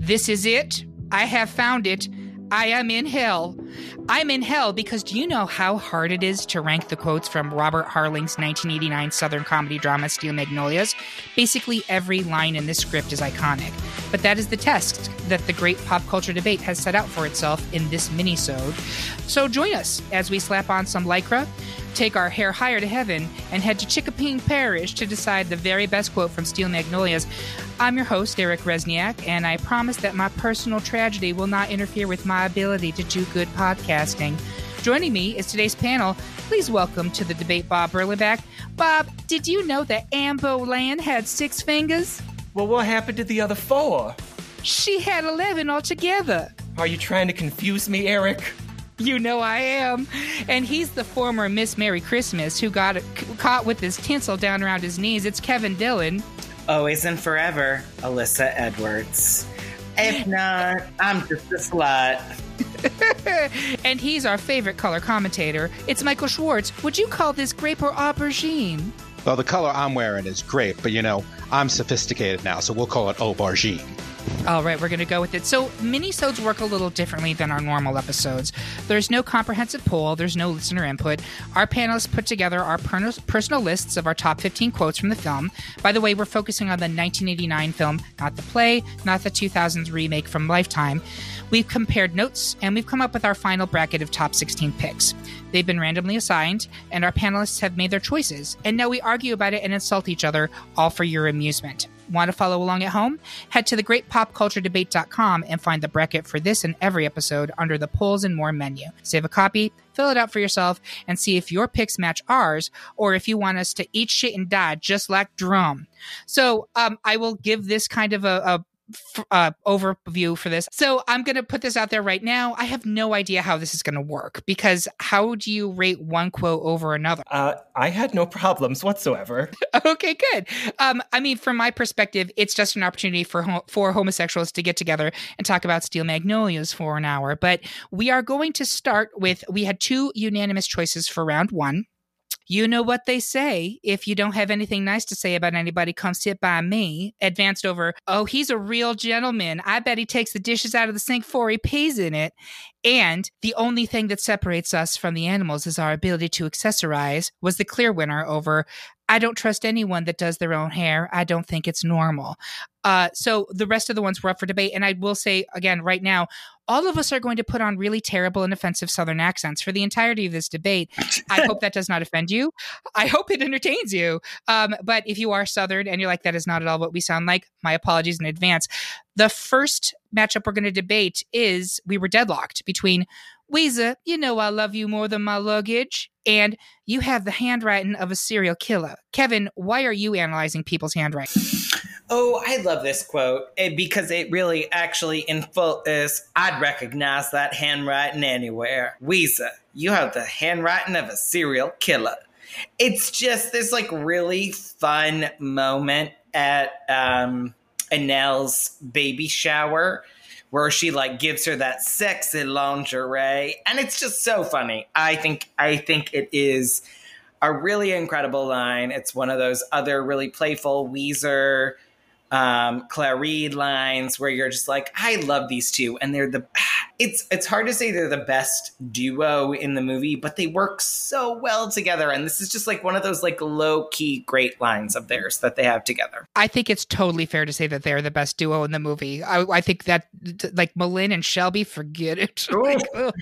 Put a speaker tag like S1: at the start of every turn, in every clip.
S1: This is it. I have found it. I am in hell. I'm in hell because do you know how hard it is to rank the quotes from Robert Harling's 1989 Southern comedy drama Steel Magnolias? Basically, every line in this script is iconic. But that is the test that the great pop culture debate has set out for itself in this mini-sode. So join us as we slap on some lycra, take our hair higher to heaven, and head to Chinquapin Parish to decide the very best quote from Steel Magnolias. I'm your host, Eric Rezsnyak, and I promise that my personal tragedy will not interfere with my ability to do good podcasting. Joining me is today's panel. Please welcome to the debate Bob Erlenback. Bob, did you know that Anne Boleyn had six fingers?
S2: Well, what happened to the other four?
S1: She had 11 altogether.
S2: Are you trying to confuse me, Eric?
S1: You know I am. And he's the former Miss Merry Christmas who got caught with his tinsel down around his knees. It's Kevin Dillon.
S3: Always and forever, Alyssa Edwards. If not, I'm just a slut.
S1: and he's our favorite color commentator. It's Michael Schwarz. Would you call this grape or aubergine?
S4: Well, the color I'm wearing is grape, but you know, I'm sophisticated now, so we'll call it aubergine.
S1: All right, we're going to go with it. So, mini-sodes work a little differently than our normal episodes. There's no comprehensive poll, there's no listener input. Our panelists put together our per- personal lists of our top 15 quotes from the film. By the way, we're focusing on the 1989 film, not the play, not the 2000s remake from Lifetime. We've compared notes and we've come up with our final bracket of top 16 picks. They've been randomly assigned, and our panelists have made their choices. And now we argue about it and insult each other, all for your amusement. Want to follow along at home? Head to thegreatpopculturedebate.com and find the bracket for this and every episode under the polls and more menu. Save a copy, fill it out for yourself, and see if your picks match ours or if you want us to eat shit and die just like Drum. So um, I will give this kind of a, a uh, overview for this. So I'm going to put this out there right now. I have no idea how this is going to work because how do you rate one quote over another?
S2: Uh, I had no problems whatsoever.
S1: okay, good. Um, I mean, from my perspective, it's just an opportunity for ho- for homosexuals to get together and talk about Steel Magnolias for an hour. But we are going to start with we had two unanimous choices for round one. You know what they say. If you don't have anything nice to say about anybody, come sit by me. Advanced over, oh, he's a real gentleman. I bet he takes the dishes out of the sink before he pees in it. And the only thing that separates us from the animals is our ability to accessorize was the clear winner over I don't trust anyone that does their own hair. I don't think it's normal. Uh, so the rest of the ones were up for debate. And I will say again, right now, all of us are going to put on really terrible and offensive Southern accents for the entirety of this debate. I hope that does not offend you. I hope it entertains you. Um, but if you are Southern and you're like, that is not at all what we sound like, my apologies in advance. The first matchup we're going to debate is we were deadlocked between Ouiser, you know I love you more than my luggage, and you have the handwriting of a serial killer. Kevin, why are you analyzing people's handwriting?
S3: Oh, I love this quote eh, because it really actually in full is I'd recognize that handwriting anywhere. Ouiser, you have the handwriting of a serial killer. It's just this like really fun moment at um Annelle's baby shower where she like gives her that sexy lingerie and it's just so funny i think i think it is a really incredible line it's one of those other really playful Ouiser um, Clairee lines where you're just like, I love these two, and they're the. It's it's hard to say they're the best duo in the movie, but they work so well together, and this is just like one of those like low key great lines of theirs that they have together.
S1: I think it's totally fair to say that they're the best duo in the movie. I, I think that like M'Lynn and Shelby, forget it. like, ugh.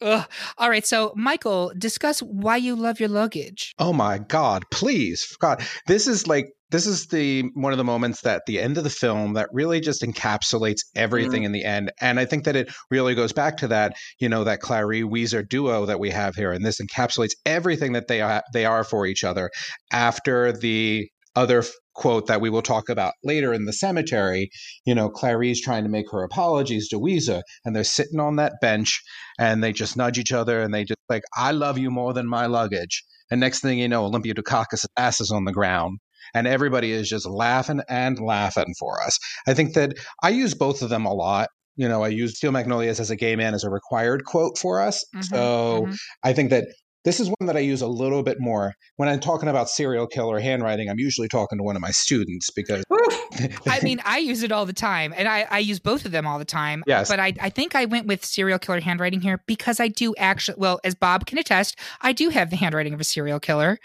S1: Ugh. All right, so Michael, discuss why you love your luggage.
S4: Oh my God! Please, God, this is like this is the one of the moments that the end of the film that really just encapsulates everything mm. in the end and i think that it really goes back to that you know that Clairee Ouiser duo that we have here and this encapsulates everything that they are they are for each other after the other quote that we will talk about later in the cemetery, you know, Clarice trying to make her apologies to Ouiser, and they're sitting on that bench and they just nudge each other and they just like, I love you more than my luggage. And next thing you know, Olympia Dukakis' ass is on the ground. And everybody is just laughing and laughing for us. I think that I use both of them a lot. You know, I use Steel Magnolias as a gay man as a required quote for us.
S1: Mhm,
S4: so
S1: mhm.
S4: I think that this is one that I use a little bit more. When I'm talking about serial killer handwriting, I'm usually talking to one of my students because
S1: I mean, I use it all the time, and I, I use both of them all the time.
S4: Yes.
S1: But I, I think I went with serial killer handwriting here because I do actually, well, as Bob can attest, I do have the handwriting of a serial killer.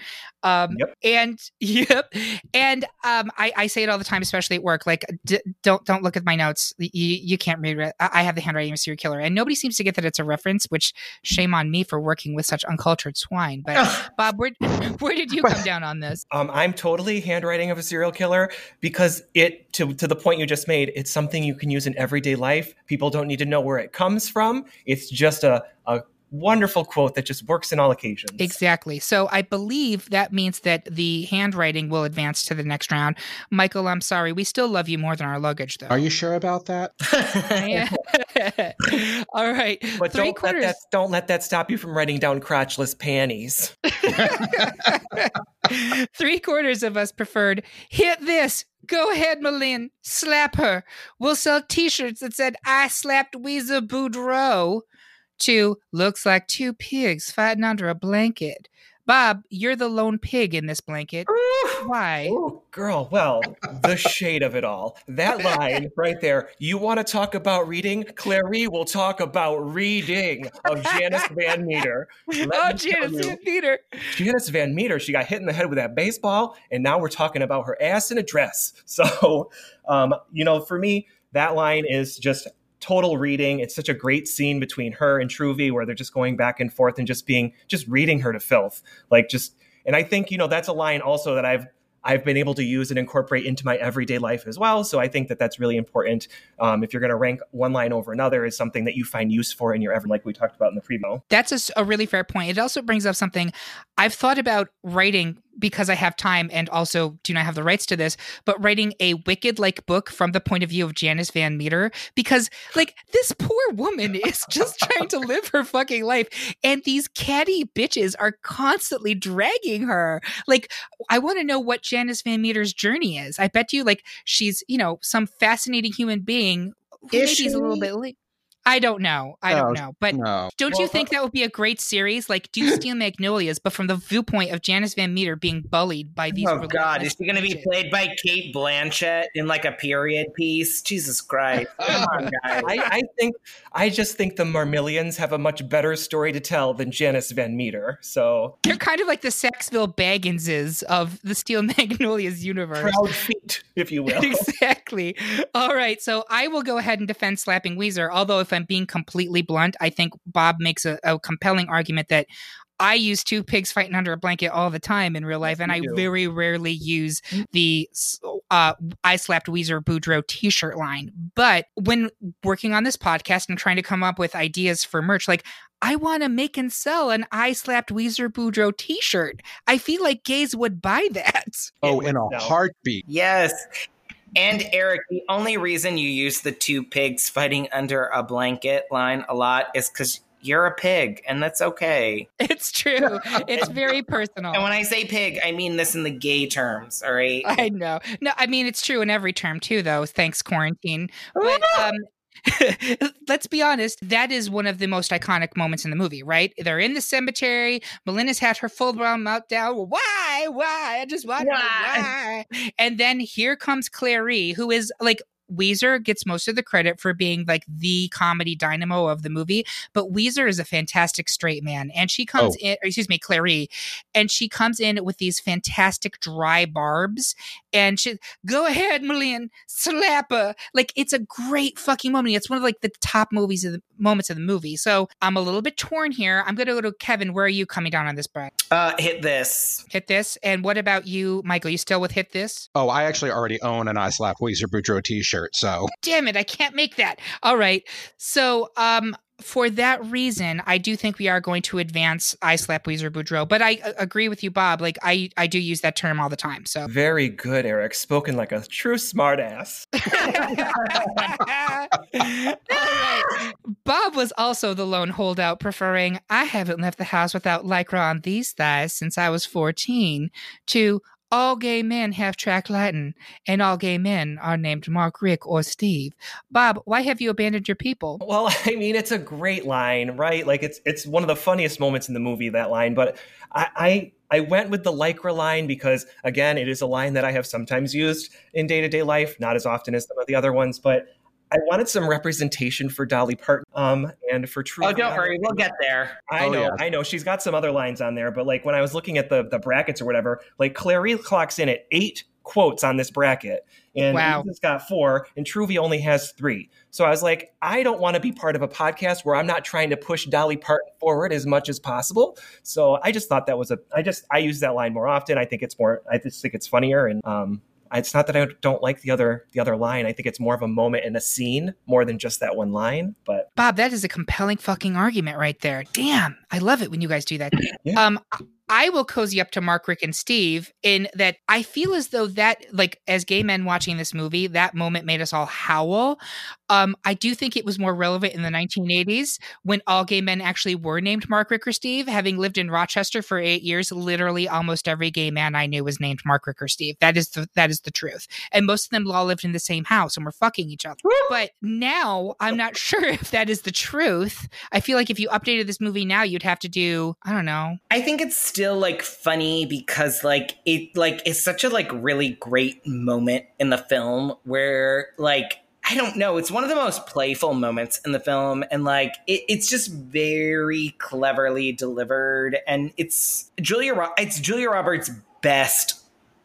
S1: Um,
S2: Yep.
S1: And yep, and um, I, I say it all the time, especially at work. Like, d- don't don't look at my notes. You, you can't read it. I I have the handwriting of a serial killer, and nobody seems to get that it's a reference. Which shame on me for working with such uncultured swine. But Bob, where where did you come down on this?
S2: Um, I'm totally handwriting of a serial killer because it, to, to the point you just made, it's something you can use in everyday life. People don't need to know where it comes from. It's just a, a wonderful quote that just works in all occasions.
S1: Exactly. So I believe that means that the handwriting will advance to the next round. Michael, I'm sorry. We still love you more than our luggage, though.
S4: Are you sure about that?
S1: All right.
S2: But
S1: Three
S2: don't let, that, don't let that stop you from writing down crotchless panties.
S1: Three quarters of us preferred hit this. Go ahead, M'Lynn. Slap her. We'll sell t shirts that said, I slapped Ouiser Boudreaux. To looks like two pigs fighting under a blanket. Bob, you're the lone pig in this blanket. Why?
S2: Oh, girl, well, the shade of it all. That line right there. You want to talk about reading? Clairee will talk about reading of Janice Van Meter. Let
S1: Oh,
S2: me
S1: Janice Van Meter.
S2: Janice Van Meter, she got hit in the head with that baseball, and now we're talking about her ass in a dress. So, um, you know, for me, that line is just total reading. It's such a great scene between her and Truvy where they're just going back and forth and just being just reading her to filth. Like just and I think, you know, that's a line also that I've I've been able to use and incorporate into my everyday life as well. So I think that that's really important. Um, if you're going to rank one line over another, is something that you find use for in your ever, like we talked about in the primo.
S1: That's a really fair point. It also brings up something I've thought about writing because I have time and also do not have the rights to this, but writing a wicked like book from the point of view of Janice Van Meter because like this poor woman is just trying to live her fucking life and these catty bitches are constantly dragging her. Like I want to know what Janice Van Meter's journey is. I bet you like she's, you know, some fascinating human being
S3: Is
S1: maybe a little bit late. I don't know. I
S4: No,
S1: don't oh, know. But
S4: No.
S1: don't you
S2: Well,
S1: think that would be a great series? Like do Steel Magnolias, but from the viewpoint of Janice Van Meter being bullied by these.
S3: oh God, is she going to be played by Cate Blanchett in like a period piece? Jesus Christ! Come on, guys.
S2: I, I think I just think the Marmillions have a much better story to tell than Janice Van Meter. So
S1: They're kind of like the Sackville-Bagginses of the Steel Magnolias universe.
S2: proud feet, if you will.
S1: exactly. All right. So I will go ahead and defend slapping Ouiser. Although, if I'm being completely blunt, I think Bob makes a, a compelling argument that I use two pigs fighting under a blanket all the time in real life, and I very rarely use the uh, I slapped Ouiser Boudreaux t shirt line. But when working on this podcast and trying to come up with ideas for merch, like I want to make and sell an I slapped Ouiser Boudreaux t shirt. I feel like gays would buy that.
S4: Oh, in a
S2: would sell.
S4: heartbeat.
S3: Yes. And Eric, the only reason you use the two pigs fighting under a blanket line a lot is because you're a pig, and that's okay.
S1: It's true. It's very personal.
S3: And when I say pig, I mean this in the gay terms, all right?
S1: I know. No, I mean it's true in every term too, though. Thanks quarantine. But um, let's be honest. That is one of the most iconic moments in the movie, right? They're in the cemetery. Melinda's had her full blown meltdown. Why? Why? I just want to
S3: Why?
S1: why. And then here comes Clairee, who is like. Ouiser gets most of the credit for being like the comedy dynamo of the movie, but Ouiser is a fantastic straight man. And she comes
S4: Oh.
S1: in, or excuse me, Clairee, and she comes in with these fantastic dry barbs and she go ahead M'Lynn slap her like it's a great fucking moment it's one of like the top movies of the moments of the movie. So i'm a little bit torn here. I'm gonna go to kevin. Where are you coming down on this Brett?
S3: Uh, hit this.
S1: hit this? And what about you michael? You still with hit this?
S4: Oh, I actually already own an I Slap Ouiser Boudreaux t shirt. So.
S1: Damn it i can't make that. All right. So um for that reason, I do think we are going to advance I slap Ouiser Boudreaux. But I uh, agree with you, Bob. Like I, I do use that term all the time. So
S2: Very good, Eric. Spoken like a true smartass.
S1: Bob was also the lone holdout, preferring I haven't left the house without lycra on these thighs since I was 14 to all gay men have track lighting, and all gay men are named Mark, Rick, or Steve. Bob, why have you abandoned your people?
S2: Well, I mean, it's a great line, right? Like it's it's one of the funniest moments in the movie. That line, but I. I I went with the lycra line because, again, it is a line that I have sometimes used in day to day life, not as often as some of the other ones. But I wanted some representation for Dolly Parton um, and for True.
S3: Oh, don't worry, we'll get there.
S2: I
S4: Oh,
S2: know,
S4: yeah.
S2: I know. She's got some other lines on there, but like when I was looking at the the brackets or whatever, like Clairee clocks in at eight quotes on this bracket, and
S1: Wow.
S2: has got four, and Truvy only has three. So I was like, I don't want to be part of a podcast where I'm not trying to push Dolly Parton forward as much as possible. So I just thought that was a. I just I use that line more often. I think it's more. I just think it's funnier, and um, it's not that I don't like the other the other line. I think it's more of a moment in a scene more than just that one line. But
S1: Bob, that is a compelling fucking argument right there. Damn, I love it when you guys do that.
S2: Yeah.
S1: Um, I will cozy up to Mark, Rick, and Steve in that I feel as though that, like, as gay men watching this movie, that moment made us all howl. Um, I do think it was more relevant in the 1980s when all gay men actually were named Mark, Rick, or Steve. Having lived in Rochester for eight years, literally almost every gay man I knew was named Mark, Rick, or Steve. That is the that is the truth. And most of them all lived in the same house and were fucking each other. But now I'm not sure if that is the truth. I feel like if you updated this movie now, you'd have to do I don't know.
S3: I think it's still like funny because like it like it's such a like really great moment in the film where like I don't know, it's one of the most playful moments in the film and like it, it's just very cleverly delivered and it's Julia it's Julia Roberts best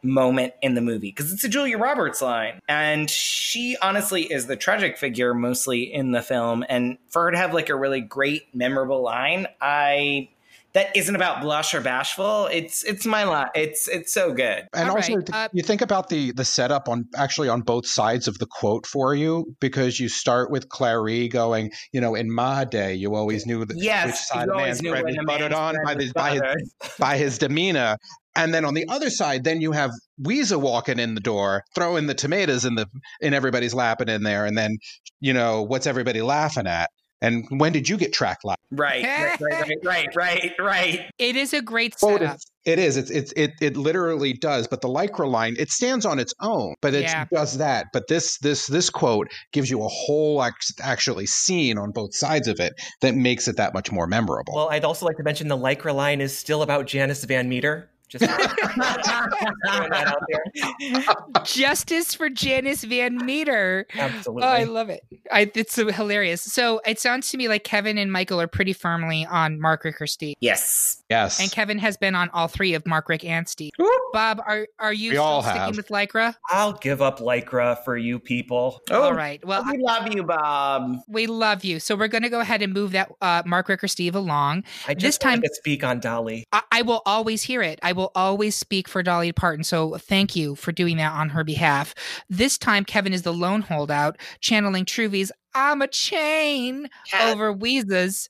S3: moment in the movie because it's a Julia Roberts line. And she honestly is the tragic figure mostly in the film. And for her to have like a really great, memorable line, I that isn't about blush or bashful. It's it's my lot. It's it's so good.
S4: And
S1: All
S4: also,
S1: right,
S4: th-
S1: uh,
S4: you think about the the setup on actually on both sides of the quote for you because you start with Clairee going, you know, in my day, you always knew that
S3: Yes,
S4: which side
S3: you
S4: of
S3: always
S4: man's
S3: knew
S4: bread
S3: when
S4: was buttered on by,
S3: was
S4: the, by, his, by his demeanor. And then on the other side, then you have Weezer walking in the door, throwing the tomatoes in the in everybody's lap and in there, and then you know what's everybody laughing at? And when did you get track light?
S3: Right, right, right, right, right, right.
S1: It is a great oh,
S4: Quote
S1: setup.
S4: is- It is. It's, it's it it literally does. But the lycra line, it stands on its own. But it
S1: Yeah.
S4: does that. But this this this quote gives you a whole act- actually scene on both sides of it that makes it that much more memorable.
S2: Well, I'd also like to mention the Lycra line is still about Janice Van Meter. Just throwing that out there.
S1: Justice for Janice Van Meter.
S2: Absolutely.
S1: Oh, I love it. I, it's hilarious. So it sounds to me like Kevin and Michael are pretty firmly on Mark, Rick, or Steve.
S3: Yes.
S4: yes.
S1: And Kevin has been on all three of Mark, Rick, and Steve. Bob, are are you
S4: We
S1: still sticking
S4: have.
S1: with Lycra?
S2: I'll give up Lycra for you people.
S3: Oh,
S1: All right. Well,
S3: we love you, Bob.
S1: we love you. So we're going to go ahead and move that uh, Mark, Rick, or Steve along.
S2: I just
S1: This time-
S2: to speak on Dolly.
S1: I, I will always hear it. I will always speak for Dolly Parton. So thank you for doing that on her behalf. This time, Kevin is the lone holdout, channeling Truvy's I'm a chain over Ouiser's.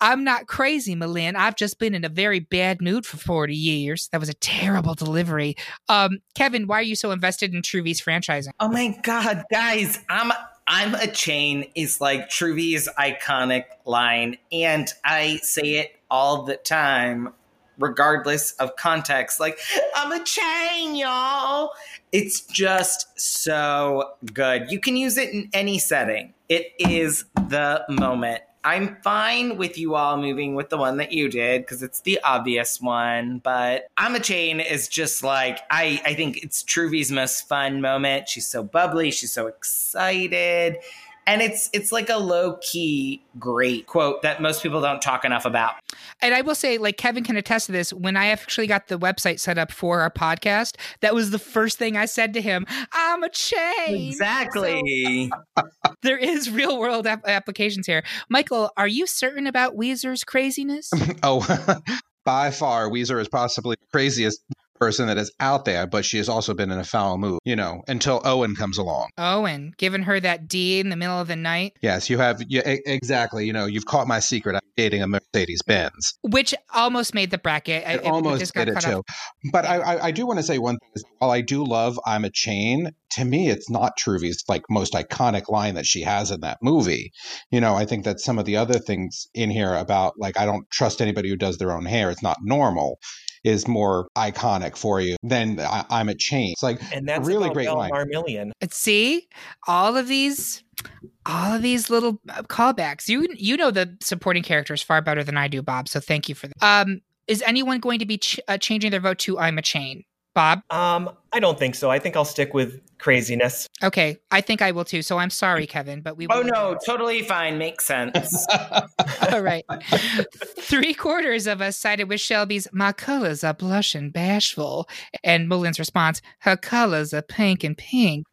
S1: I'm not crazy, M'Lynn. I've just been in a very bad mood for 40 years. That was a terrible delivery. Um, Kevin, why are you so invested in Truvy's franchising?
S3: Oh my god, guys, I'm I'm a chain is like Truvy's iconic line, and I say it all the time, regardless of context. Like, I'm a chain, y'all. It's just so good. You can use it in any setting. It is the moment. I'm fine with you all moving with the one that you did because it's the obvious one. But I'm a chain is just like I. I think it's Truvy's most fun moment. She's so bubbly. She's so excited, and it's it's like a low key great quote that most people don't talk enough about.
S1: And I will say, like Kevin can attest to this. When I actually got the website set up for our podcast, that was the first thing I said to him. I'm a chain.
S3: Exactly.
S1: There is real world ap- applications here. Michael, are you certain about Ouiser's craziness?
S4: oh, by far, Ouiser is possibly the craziest person that is out there, but she has also been in a foul mood, you know, until Owen comes along.
S1: Owen, giving her that D in the middle of the night,
S4: Yes, you have, yeah, exactly. You know, you've caught my secret. I'm dating a Mercedes Benz.
S1: which almost made the bracket.
S4: It
S1: it
S4: almost did it too.
S1: off.
S4: But I, I, I do want to say one thing. While I do love "I'm a Chain," to me, it's not Truvy's like most iconic line that she has in that movie. You know, I think that some of the other things in here about like I don't trust anybody who does their own hair. It's not normal. Is more iconic for you than I, "I'm a Chain." It's like
S2: And that's
S4: a really great
S2: Belle
S4: line.
S2: Marmillion.
S1: See, all of these, all of these little uh, callbacks. You you know the supporting characters far better than I do, Bob. So thank you for that. Um, is anyone going to be ch- uh, changing their vote to "I'm a Chain"? Bob.
S2: Um, I don't think so. I think I'll stick with craziness.
S1: Okay, I think I will too. So I'm sorry, Kevin, but we.
S3: Oh
S1: will-
S3: no, totally fine. Makes sense.
S1: All right. Three quarters of us sided with Shelby's "My colors are blush and bashful," and M'Lynn's response, "Her colors are pink and pink."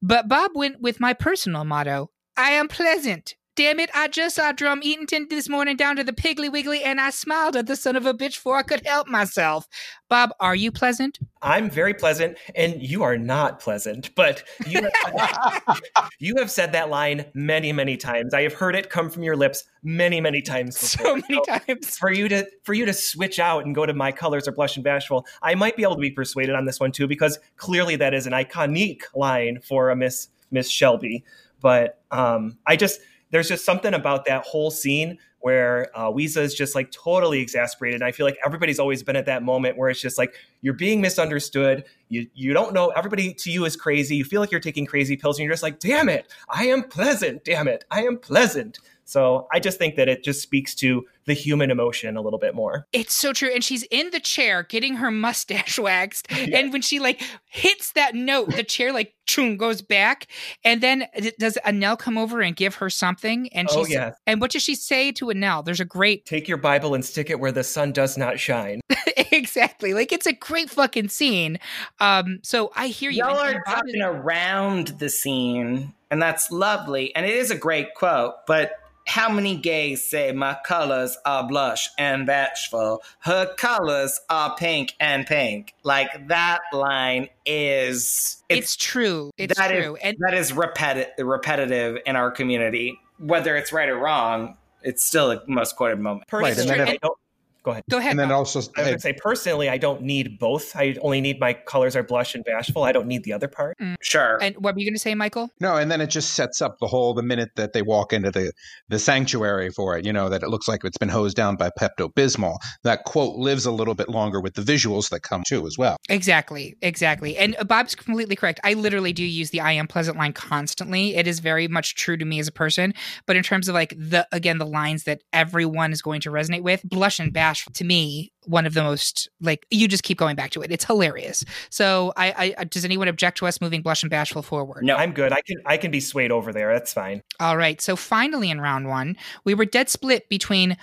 S1: But Bob went with my personal motto: "I am pleasant." Damn it! I just saw Drum Eatenton this morning down to the Piggly Wiggly, and I smiled at the son of a bitch before I could help myself. Bob, are you pleasant?
S2: I'm very pleasant, and you are not pleasant. But you have, you have said that line many, many times. I have heard it come from your lips many, many times. Before.
S1: So many times.
S2: For you to for you to switch out and go to my colors are blush and bashful, I might be able to be persuaded on this one too, because clearly that is an iconic line for a Miss Miss Shelby. But um, I just there's just something about that whole scene where uh, Ouiser is just like totally exasperated. And I feel like everybody's always been at that moment where it's just like you're being misunderstood. You you don't know everybody to you is crazy. You feel like you're taking crazy pills, and you're just like, damn it, I am pleasant. Damn it, I am pleasant. So I just think that it just speaks to the human emotion a little bit more.
S1: It's so true. And she's in the chair getting her mustache waxed. And when she like hits that note, the chair like choom goes back. And then does Annelle come over and give her something? And
S2: Oh,
S1: she's
S2: yeah.
S1: and what does she say to Annelle? There's a great
S2: Take your Bible and stick it where the sun does not shine.
S1: exactly like it's a great fucking scene. Um, so I hear you.
S3: Y'all
S1: And- and
S3: are
S1: Bob
S3: talking around the scene, and that's lovely. And it is a great quote, but how many gays say my colors are blush and bashful? Her colors are pink and pink. Like that line is
S1: it's true. It's
S3: that is-
S1: true. and
S3: that is repeti- repetitive in our community. Whether it's right or wrong, it's still the most quoted moment.
S4: Right, and then if-
S2: don't, go ahead.
S1: go ahead.
S4: and then
S1: Bob.
S4: also,
S2: I was going say, personally, I don't need both. I only need my colors are blush and bashful. I don't need the other part.
S3: Sure.
S1: and what were you going to say, Michael?
S4: No, and then it just sets up the whole the minute that they walk into the the sanctuary for it, you know, that it looks like it's been hosed down by Pepto Bismol. That quote lives a little bit longer with the visuals that come too as well.
S1: Exactly, exactly. And uh, Bob's completely correct. I literally do use the I am pleasant line constantly. It is very much true to me as a person. But in terms of like the again the lines that everyone is going to resonate with, blush and bashful to me one of the most like you just keep going back to it. It's hilarious. So I, I uh, does anyone object to us moving blush and bashful forward?
S3: no.
S2: I'm good. I can I can be swayed over there. That's fine.
S1: All right. So finally, in round one, we were dead split between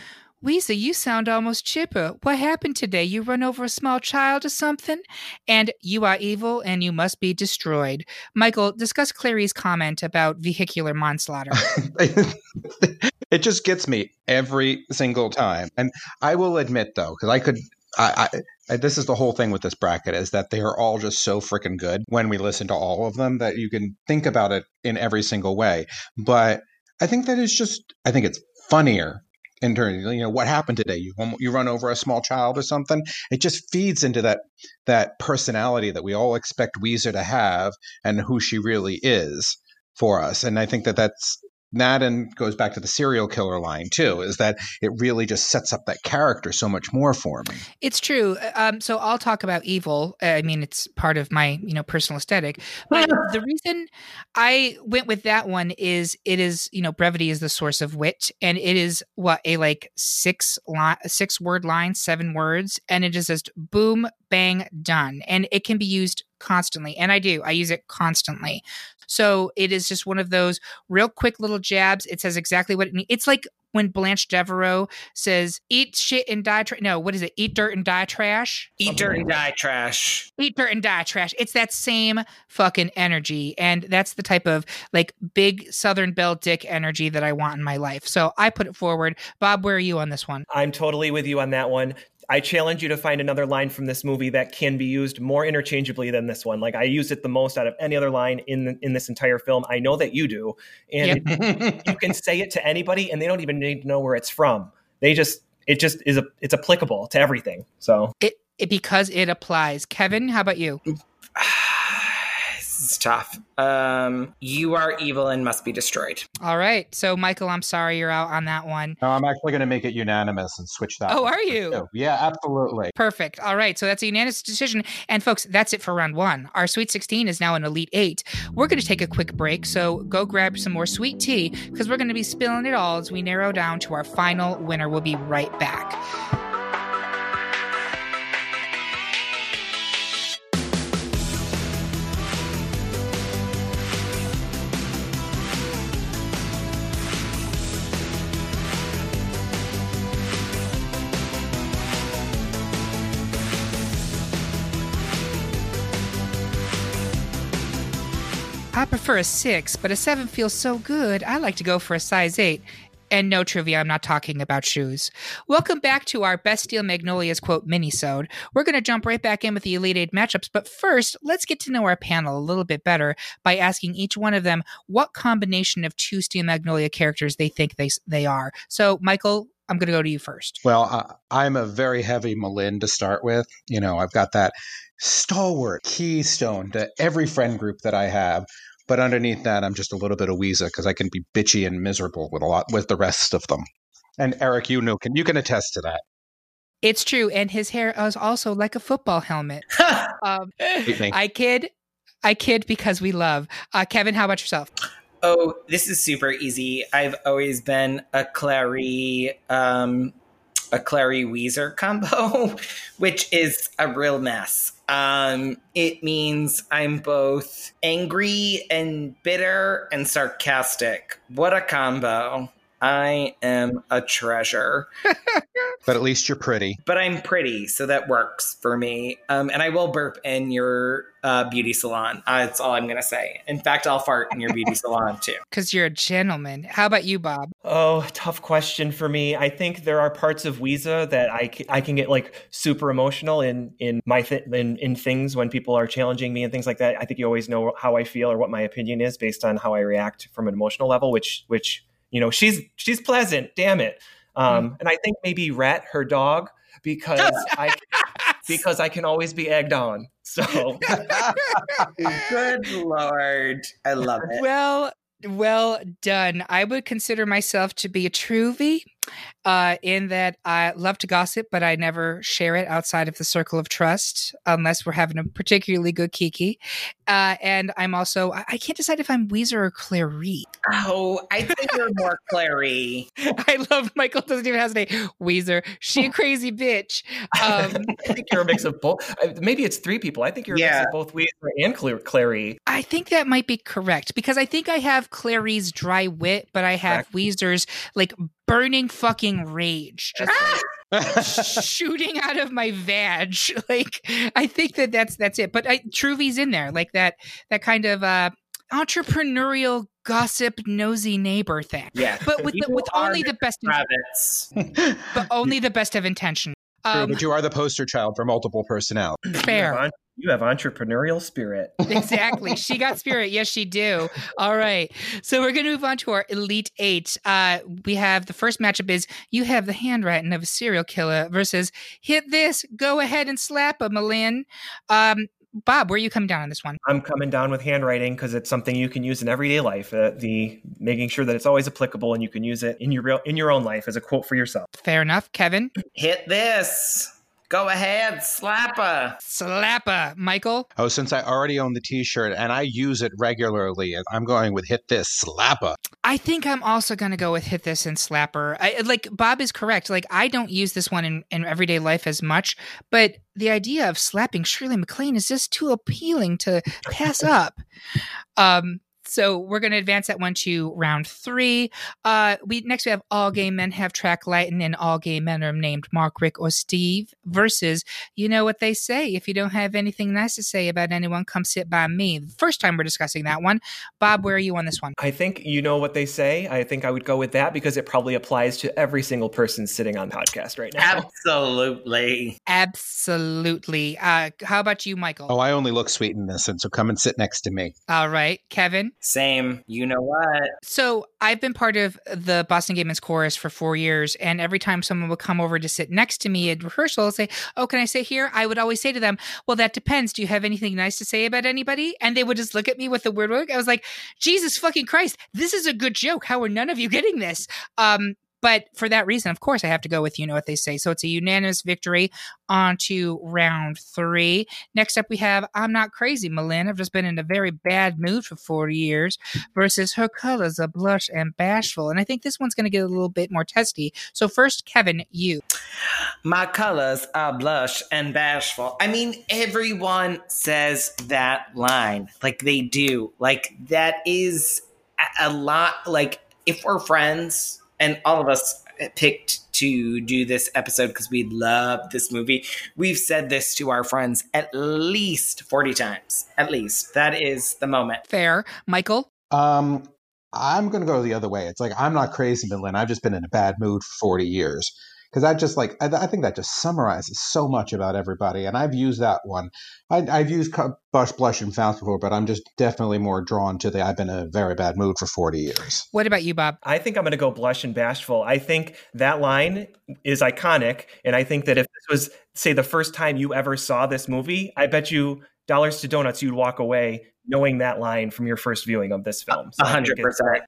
S1: Ouiser, you sound almost chipper. What happened today? You run over a small child or something? And you are evil and you must be destroyed. Michael, discuss Clairee's comment about vehicular manslaughter.
S4: it just gets me every single time. And I will admit though, because I could I, I, this is the whole thing with this bracket is that they are all just so freaking good when we listen to all of them that you can think about it in every single way. But I think that is just I think it's funnier in you know what happened today you um, you run over a small child or something it just feeds into that that personality that we all expect Ouiser to have and who she really is for us and I think that that's that and goes back to the serial killer line too is that it really just sets up that character so much more for me
S1: It's true. Um, so I'll talk about evil. I mean, it's part of my you know personal aesthetic. But the reason I went with that one is it is you know brevity is the source of wit, and it is what a like six line, six word line, seven words, and it is just boom, bang, done, and it can be used constantly, and I do. I use it constantly. So it is just one of those real quick little jabs. It says exactly what it needs. It's like when Blanche Devereaux says, "Eat shit and die." trash." No, what is it? Eat dirt and die trash.
S3: Eat dirt and die trash.
S1: Eat dirt and die trash. It's that same fucking energy, and that's the type of like big Southern Belle Dick energy that I want in my life. So I put it forward. Bob, where are you on this one?
S2: I'm totally with you on that one. I challenge you to find another line from this movie that can be used more interchangeably than this one. Like I use it the most out of any other line in in this entire film. I know that you do, and you can say it to anybody, and they don't even need to know where it's from. They just it just is a it's applicable to everything. So
S1: It, it because it applies. Kevin, how about you?
S3: This is tough. Um, you are evil and must be destroyed.
S1: All right. So Michael, I'm sorry you're out on that one.
S4: No, I'm actually going to make it unanimous and switch that.
S1: Oh, are you?
S4: two. Yeah, absolutely.
S1: Perfect. All right. So that's a unanimous decision. And folks, that's it for round one. Our Sweet 16 is now an Elite Eight. We're going to take a quick break. So go grab some more sweet tea because we're going to be spilling it all as we narrow down to our final winner. We'll be right back. I prefer a six, but a seven feels so good. I like to go for a size eight. And no Truvy, I'm not talking about shoes. Welcome back to our Best Steel Magnolias quote mini-sode. We're going to jump right back in with the Elite Eight matchups, but first, let's get to know our panel a little bit better by asking each one of them what combination of two Steel Magnolia characters they think they they are. So, Michael, I'm going to go to you first.
S4: Well, uh, I'm a very heavy M'Lynn to start with. You know, I've got that stalwart keystone to every friend group that I have. But underneath that, I'm just a little bit of Ouiser because I can be bitchy and miserable with a lot with the rest of them. And Eric, you know, can you can attest to that.
S1: It's true, and his hair is also like a football helmet. um. I kid, I kid because we love. Uh, Kevin, how about yourself?
S3: Oh, this is super easy. I've always been a Clairee, um, a Clairee Ouiser combo, which is a real mess. Um, it means I'm both angry and bitter and sarcastic. What a combo. I am a treasure.
S4: But at least you're pretty.
S3: but I'm pretty, so that works for me. Um, and I will burp in your uh, beauty salon. Uh, that's all I'm going to say. In fact, I'll fart in your beauty salon too.
S1: Because you're a gentleman. How about you, Bob?
S2: Oh, tough question for me. I think there are parts of Ouiser that I, c- I can get like super emotional in in my th- in in things when people are challenging me and things like that. I think you always know how I feel or what my opinion is based on how I react from an emotional level. Which which you know she's she's pleasant. Damn it. Um, and I think maybe Rat, her dog, because I because I can always be egged on. So
S3: Good lord, I love it.
S1: Well, well done. I would consider myself to be a truvy, uh, in that I love to gossip, but I never share it outside of the circle of trust unless we're having a particularly good kiki. Uh, and I'm also I I can't decide if I'm Ouiser or Clairee.
S3: Oh, I think you're more Clairee.
S1: I love Michael doesn't even hesitate. Ouiser, she a crazy bitch. Um,
S2: I think you're a mix of both. uh, Maybe it's three people. I think you're a
S3: Yeah.
S2: mix of both Ouiser and Clairee.
S1: I think that might be correct because I think I have Clairee's dry wit, but I have Ouiser's like burning fucking rage, just like, shooting out of my vag. Like I think that that's that's it. But I, Truvy's in there, like that that kind of uh, entrepreneurial gossip nosy neighbor thing.
S3: Yeah,
S1: But with the, with only the best,
S3: Rabbits.
S1: but only the best of intention.
S4: True,
S1: Um,
S4: but you are the poster child for multiple personalities.
S1: fair.
S2: You have, you have entrepreneurial spirit.
S1: exactly. She got spirit. Yes, she do. All right. So we're going to move on to our Elite Eight. Uh, we have the first matchup is you have the handwriting of a serial killer versus hit this, go ahead and slap a M'Lynn. Um, Bob, where are you coming down on this one?
S2: I'm coming down with handwriting because it's something you can use in everyday life. Uh, the making sure that it's always applicable and you can use it in your real in your own life as a quote for yourself.
S1: Fair enough. Kevin,
S3: Hit this. Go ahead, slapper.
S1: slapper. Michael,
S4: Oh, since I already own the T-shirt and I use it regularly, I'm going with hit this slapper.
S1: I think I'm also going to go with hit this and slapper. I, like Bob is correct. Like I don't use this one in, in everyday life as much, but the idea of slapping Shirley MacLaine is just too appealing to pass up. Um, So we're going to advance that one to round three. Uh, we next we have all gay men have track lighting and all gay men are named Mark, Rick, or Steve. Versus, you know what they say: if you don't have anything nice to say about anyone, come sit by me. The first time we're discussing that one, Bob, where are you on this one?
S2: I think you know what they say. I think I would go with that because it probably applies to every single person sitting on the podcast right now.
S3: Absolutely.
S1: Absolutely. Uh, how about you, Michael?
S4: Oh, I only look sweet in this, and so come and sit next to me.
S1: All right, Kevin.
S3: Same. You know what?
S1: So I've been part of the Boston Gay Chorus for four years, and every time someone would come over to sit next to me at rehearsal, and say, "Oh, can I sit here?" I would always say to them, "Well, that depends. Do you have anything nice to say about anybody?" And they would just look at me with a weird look. I was like, "Jesus fucking Christ, this is a good joke. How are none of you getting this?" Um, but for that reason, of course, I have to go with you know what they say. So it's a unanimous victory on to round three. Next up, we have I'm Not Crazy, M'Lynn. I've just been in a very bad mood for 40 years versus her colors are blush and bashful. And I think this one's going to get a little bit more testy. So first, Kevin, you.
S3: My colors are blush and bashful. I mean, everyone says that line. Like they do. Like that is a- a lot. Like if we're friends and all of us picked to do this episode because we love this movie, we've said this to our friends at least 40 times. At least. That is the moment.
S1: Fair. Michael?
S4: Um, I'm going to go the other way. It's like I'm not crazy, Midland. I've just been in a bad mood for 40 years because that just like I, I, think that just summarizes so much about everybody. And I've used that one. I, have used blush, blush, and fast before, but I'm just definitely more drawn to the I've been in a very bad mood for 40 years.
S1: What about you, Bob?
S2: I think I'm going to go blush and bashful. I think that line is iconic, and I think that if this was say the first time you ever saw this movie, I bet you dollars to donuts you'd walk away knowing that line from your first viewing of this film.
S3: So 100%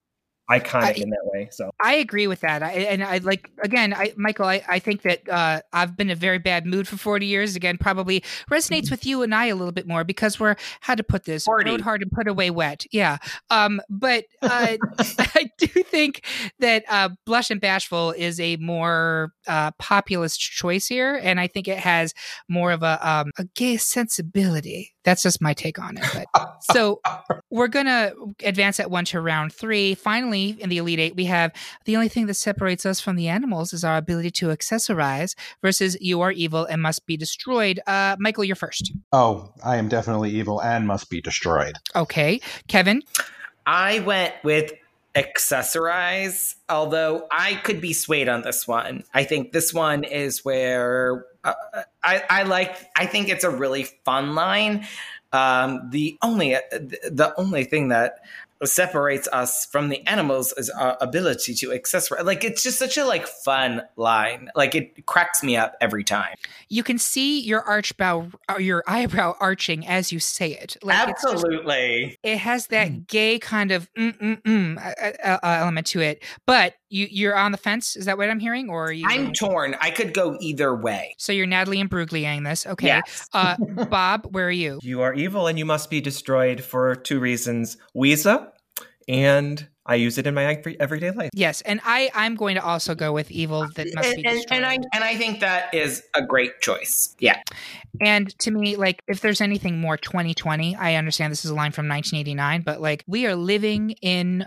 S2: iconic I, in that way. So
S1: I agree with that. I, and I like again, I, Michael. I, I think that uh, I've been in a very bad mood for forty years. Again, probably resonates with you and I a little bit more because we're how to put this
S3: 40.
S1: rode hard and put away wet. Yeah. Um. But uh, I do think that uh, blush and bashful is a more uh, populist choice here, and I think it has more of a um, a gay sensibility. That's just my take on it. But so we're gonna advance at one to round three. Finally, in the elite eight, we have the only thing that separates us from the animals is our ability to accessorize. Versus you are evil and must be destroyed. Uh, Michael, you're first.
S4: Oh, I am definitely evil and must be destroyed.
S1: Okay, Kevin.
S3: I went with accessorize, although I could be swayed on this one. I think this one is where Uh, uh, I, I like. I think it's a really fun line. Um, the only uh, the only thing that separates us from the animals is our ability to access like it's just such a like fun line like it cracks me up every time
S1: you can see your arch bow uh, your eyebrow arching as you say it
S3: like absolutely
S1: just, it has that gay kind of mm-mm-mm uh, element to it but you you're on the fence is that what i'm hearing or you
S3: i'm torn i could go either way
S1: so you're natalie Imbrugliaing this okay
S3: yes.
S1: uh, bob where are you
S2: you are evil and you must be destroyed for two reasons Ouiser and I use it in my everyday life.
S1: Yes, and I I'm going to also go with evil that must
S3: and,
S1: be
S3: destroyed. And, and I and I think that is a great choice. Yeah.
S1: And to me, like if there's anything more 2020, I understand this is a line from 1989, but like we are living in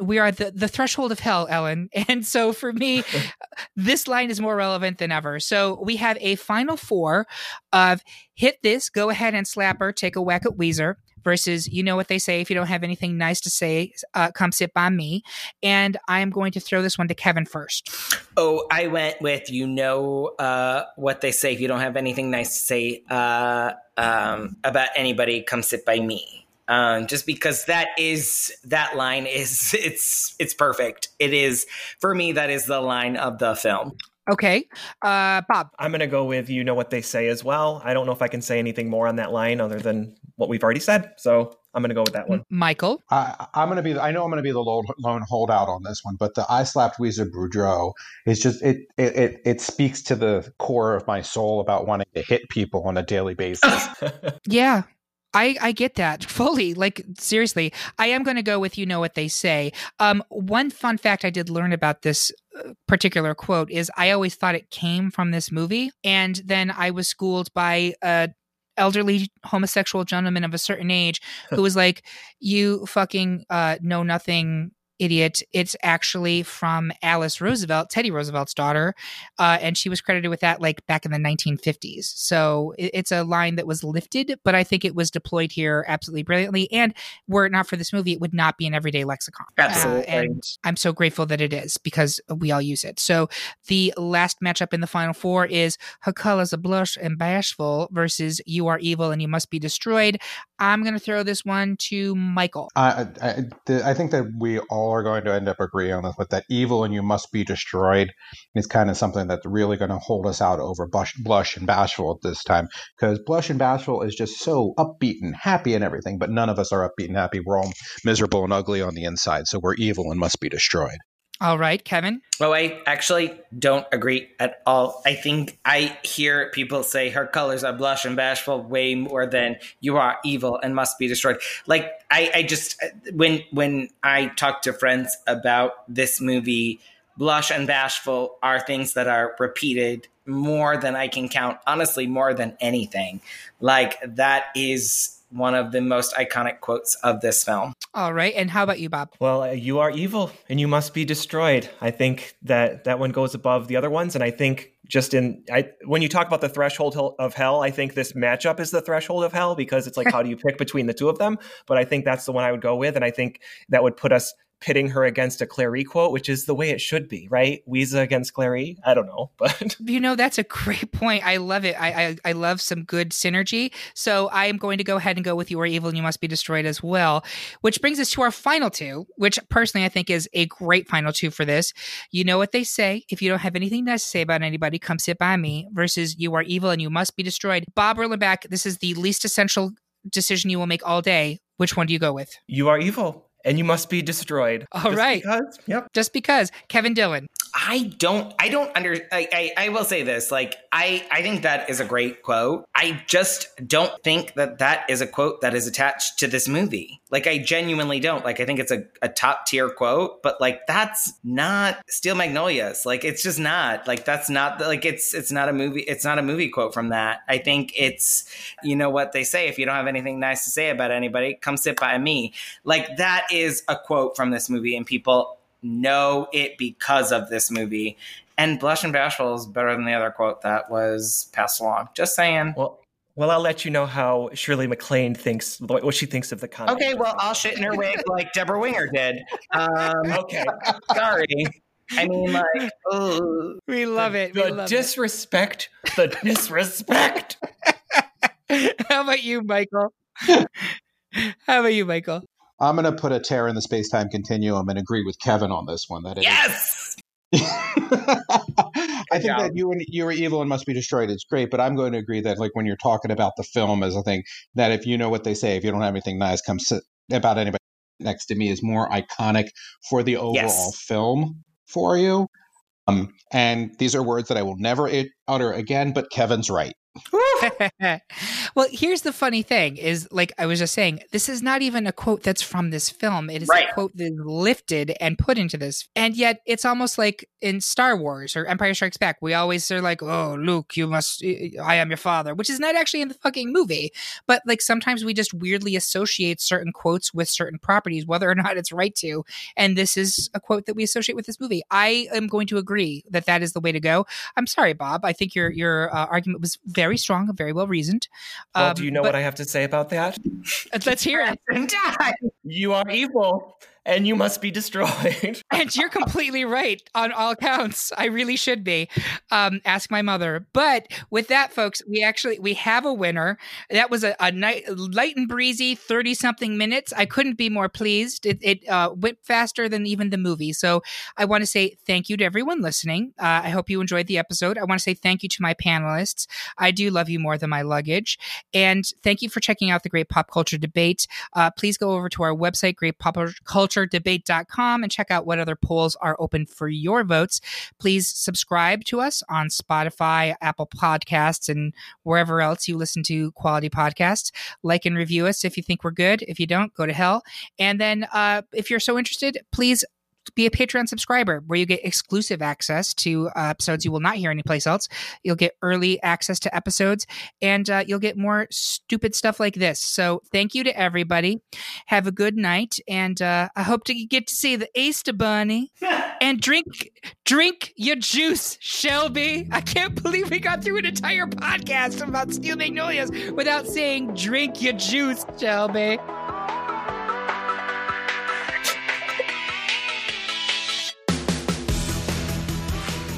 S1: we are the, the threshold of hell, Ellen. And so for me, this line is more relevant than ever. So we have a final four of hit this, go ahead and slap her, take a whack at Ouiser versus you know what they say if you don't have anything nice to say uh, come sit by me and i am going to throw this one to kevin first
S3: oh i went with you know uh, what they say if you don't have anything nice to say uh, um, about anybody come sit by me um, just because that is that line is it's it's perfect it is for me that is the line of the film
S1: Okay. Uh, Bob.
S2: I'm going to go with you know what they say as well. I don't know if I can say anything more on that line other than what we've already said. So I'm going to go with that one.
S1: Michael.
S4: I, am going to be. I know I'm going to be the lone, lone, holdout on this one, but the I slapped Ouiser Boudreaux is just it, it it it speaks to the core of my soul about wanting to hit people on a daily basis.
S1: yeah. I, I get that fully. Like seriously, I am going to go with you know what they say. Um, one fun fact I did learn about this uh, particular quote is I always thought it came from this movie, and then I was schooled by a elderly homosexual gentleman of a certain age who was like, "You fucking uh, know nothing." Idiot. It's actually from Alice Roosevelt, Teddy Roosevelt's daughter. Uh, and she was credited with that like back in the 1950s. So it, it's a line that was lifted, but I think it was deployed here absolutely brilliantly. And were it not for this movie, it would not be an everyday lexicon.
S3: Absolutely.
S1: Uh, and I'm so grateful that it is because we all use it. So the last matchup in the final four is colors are blush and bashful versus You are evil and you must be destroyed. I'm going to throw this one to Michael.
S4: I, I, think that we all are going to end up agreeing on this, with that evil and you must be destroyed is kind of something that's really going to hold us out over blush, blush and bashful at this time because blush and bashful is just so upbeat and happy and everything, but none of us are upbeat and happy. We're all miserable and ugly on the inside, so we're evil and must be destroyed.
S1: All right, Kevin.
S3: Oh, I actually don't agree at all. I think I hear people say her colors are blush and bashful way more than you are evil and must be destroyed. Like I, I just uh, when when I talk to friends about this movie, blush and bashful are things that are repeated more than I can count. Honestly, more than anything. Like that is one of the most iconic quotes of this film.
S1: All right, and how about you, Bob?
S2: Well, uh, you are evil and you must be destroyed. I think that that one goes above the other ones, and I think just in I when you talk about the threshold of hell, I think this matchup is the threshold of hell because it's like how do you pick between the two of them? But I think that's the one I would go with, and I think that would put us pitting her against a Clairee quote, which is the way it should be, right? Ouiser against Clairee. I don't know, but
S1: you know that's a great point. I love it. I, I I love some good synergy. So I am going to go ahead and go with "You Are Evil and You Must Be Destroyed" as well, which brings us to our final two, which personally I think is a great final two for this. You know what they say: if you don't have anything nice to say about anybody, come sit by me. Versus "You Are Evil and You Must Be Destroyed." Bob Erlenback, this is the least essential decision you will make all day. Which one do you go with?
S2: You are evil and you must be destroyed.
S1: All Just right.
S2: Because, yep.
S1: Just because. Kevin Dillon.
S3: I don't I don't under I, I, I will say this like I I think that is a great quote. I just don't think that that is a quote that is attached to this movie. Like I genuinely don't. Like I think it's a, a top tier quote, but like that's not Steel Magnolias. Like it's just not. Like that's not like it's it's not a movie it's not a movie quote from that. I think it's you know what they say if you don't have anything nice to say about anybody, come sit by me. Like that is a quote from this movie and people know it because of this movie. And Blush and Bashful is better than the other quote that was passed along. Just saying.
S2: Well, well, I'll let you know how Shirley MacLaine thinks, what she thinks of the content.
S3: Okay, well, I'll shit in her wig like Debra Winger did. Um,
S2: okay.
S3: Sorry. I mean, like, ugh.
S1: we love it.
S2: The
S1: we love
S2: disrespect. It. The disrespect.
S1: how about you, Michael? how about you, Michael?
S4: I'm going to put a tear in the space time continuum and agree with Kevin on this one. That
S3: yes.
S4: I think that you and you are evil and must be destroyed. It's great, but I'm going to agree that like when you're talking about the film as a thing, that if you know what they say, if you don't have anything nice, come sit about anybody next to me is more iconic for the overall yes. film for you. Um, and these are words that I will never utter again. But Kevin's right.
S1: well, here's the funny thing is like I was just saying, this is not even a quote that's from this film. It is right. a quote that is lifted and put into this. And yet it's almost like in Star Wars or Empire Strikes Back, we always are like, oh, Luke, you must, I am your father, which is not actually in the fucking movie. But like sometimes we just weirdly associate certain quotes with certain properties, whether or not it's right to. And this is a quote that we associate with this movie. I am going to agree that that is the way to go. I'm sorry, Bob. I think your, your uh, argument was very strong, and very well reasoned.
S2: Well, um, do you know but, what I have to say about that?
S1: Let's hear it.
S2: you are evil and you must be destroyed.
S1: and you're completely right on all counts. I really should be. Um, ask my mother. But with that, folks, we actually we have a winner. That was a, a night, light and breezy, thirty something minutes. I couldn't be more pleased. It, it uh, went faster than even the movie. So I want to say thank you to everyone listening. Uh, I hope you enjoyed the episode. I want to say thank you to my panelists. I do love you more than my luggage, and thank you for checking out the Great Pop Culture Debate. Uh, please go over to our website, Great Pop Culture culturedebate.com and check out what other polls are open for your votes. Please subscribe to us on Spotify, Apple Podcasts, and wherever else you listen to quality podcasts. Like and review us if you think we're good. If you don't, go to hell. And then uh, if you're so interested, please be a Patreon subscriber where you get exclusive access to uh, episodes you will not hear anyplace else. You'll get early access to episodes and uh, you'll get more stupid stuff like this. So thank you to everybody. Have a good night. And uh, I hope to get to see the Easter Bunny and drink drink your juice, Shelby. I can't believe we got through an entire podcast about Steel Magnolias without saying drink your juice, Shelby.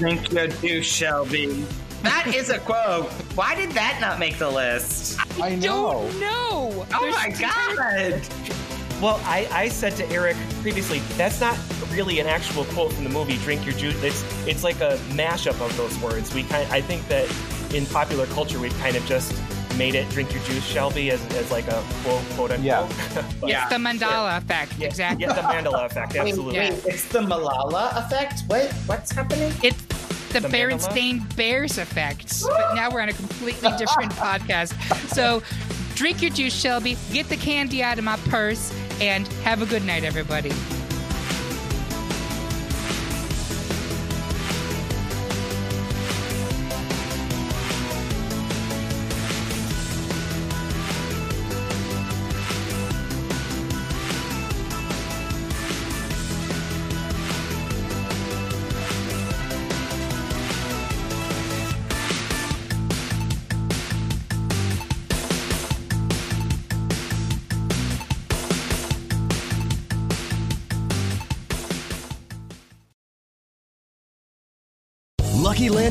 S3: Thank you, do Shelby. That is a quote. Why did that not make the list?
S4: I know.
S1: Don't know.
S3: Oh
S1: There's
S3: my god!
S2: Well, I, I said to Eric previously, that's not really an actual quote from the movie "Drink Your Juice." It's it's like a mashup of those words. We kind I think that in popular culture we've kind of just made it "Drink Your Juice, Shelby" as, as like a quote quote unquote.
S4: Yeah.
S2: But-
S1: It's the Mandela effect.
S2: yeah,
S1: exactly.
S2: Yeah, the Mandela effect.
S3: Wait,
S2: Absolutely.
S3: wait, it's the Malala effect? What? What's happening?
S1: It's the,
S2: The
S1: Berenstain Bears effect. But now we're on a completely different podcast. So drink your juice, Shelby. Get the candy out of my purse. And have a good night, everybody.